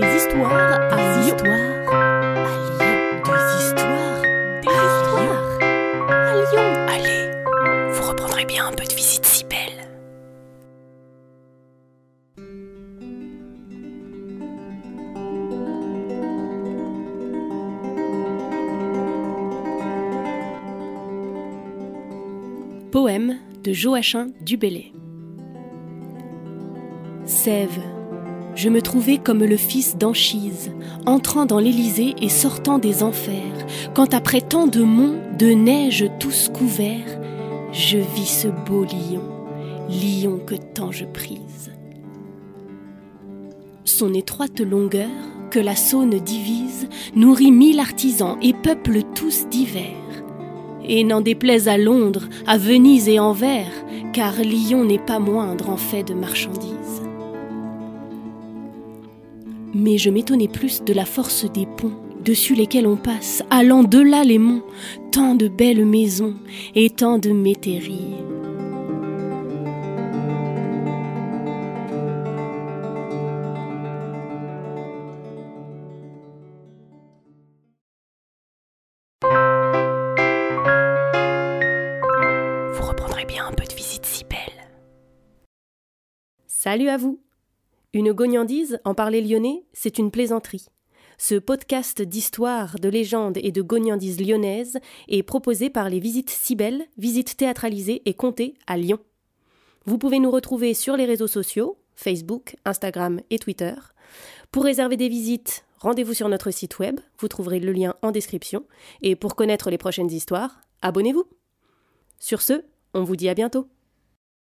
Des histoires à Lyon. histoires à Lyon. Des histoires Des histoires à Lyon. Allez, vous reprendrez bien un peu de visite si belle. Poème de Joachim Dubellay. Sève, je me trouvais comme le fils d'Anchise, entrant dans l'Élysée et sortant des enfers, quand après tant de monts, de neige tous couverts, je vis ce beau lion, lion que tant je prise. Son étroite longueur, que la Saône divise, nourrit mille artisans et peuple tous divers. Et n'en déplaise à Londres, à Venise et Anvers, car Lyon n'est pas moindre en fait de marchandises. Mais je m'étonnais plus de la force des ponts, dessus lesquels on passe, allant de là les monts, tant de belles maisons et tant de métairies. Vous reprendrez bien un peu de visite si belle. Salut à vous Une gognandise, en parler lyonnais, c'est une plaisanterie. Ce podcast d'histoire, de légendes et de gognandises lyonnaises est proposé par les Visites Cybelles, visites théâtralisées et comptées à Lyon. Vous pouvez nous retrouver sur les réseaux sociaux, Facebook, Instagram et Twitter. Pour réserver des visites, rendez-vous sur notre site web, vous trouverez le lien en description. Et pour connaître les prochaines histoires, abonnez-vous. Sur ce, on vous dit à bientôt.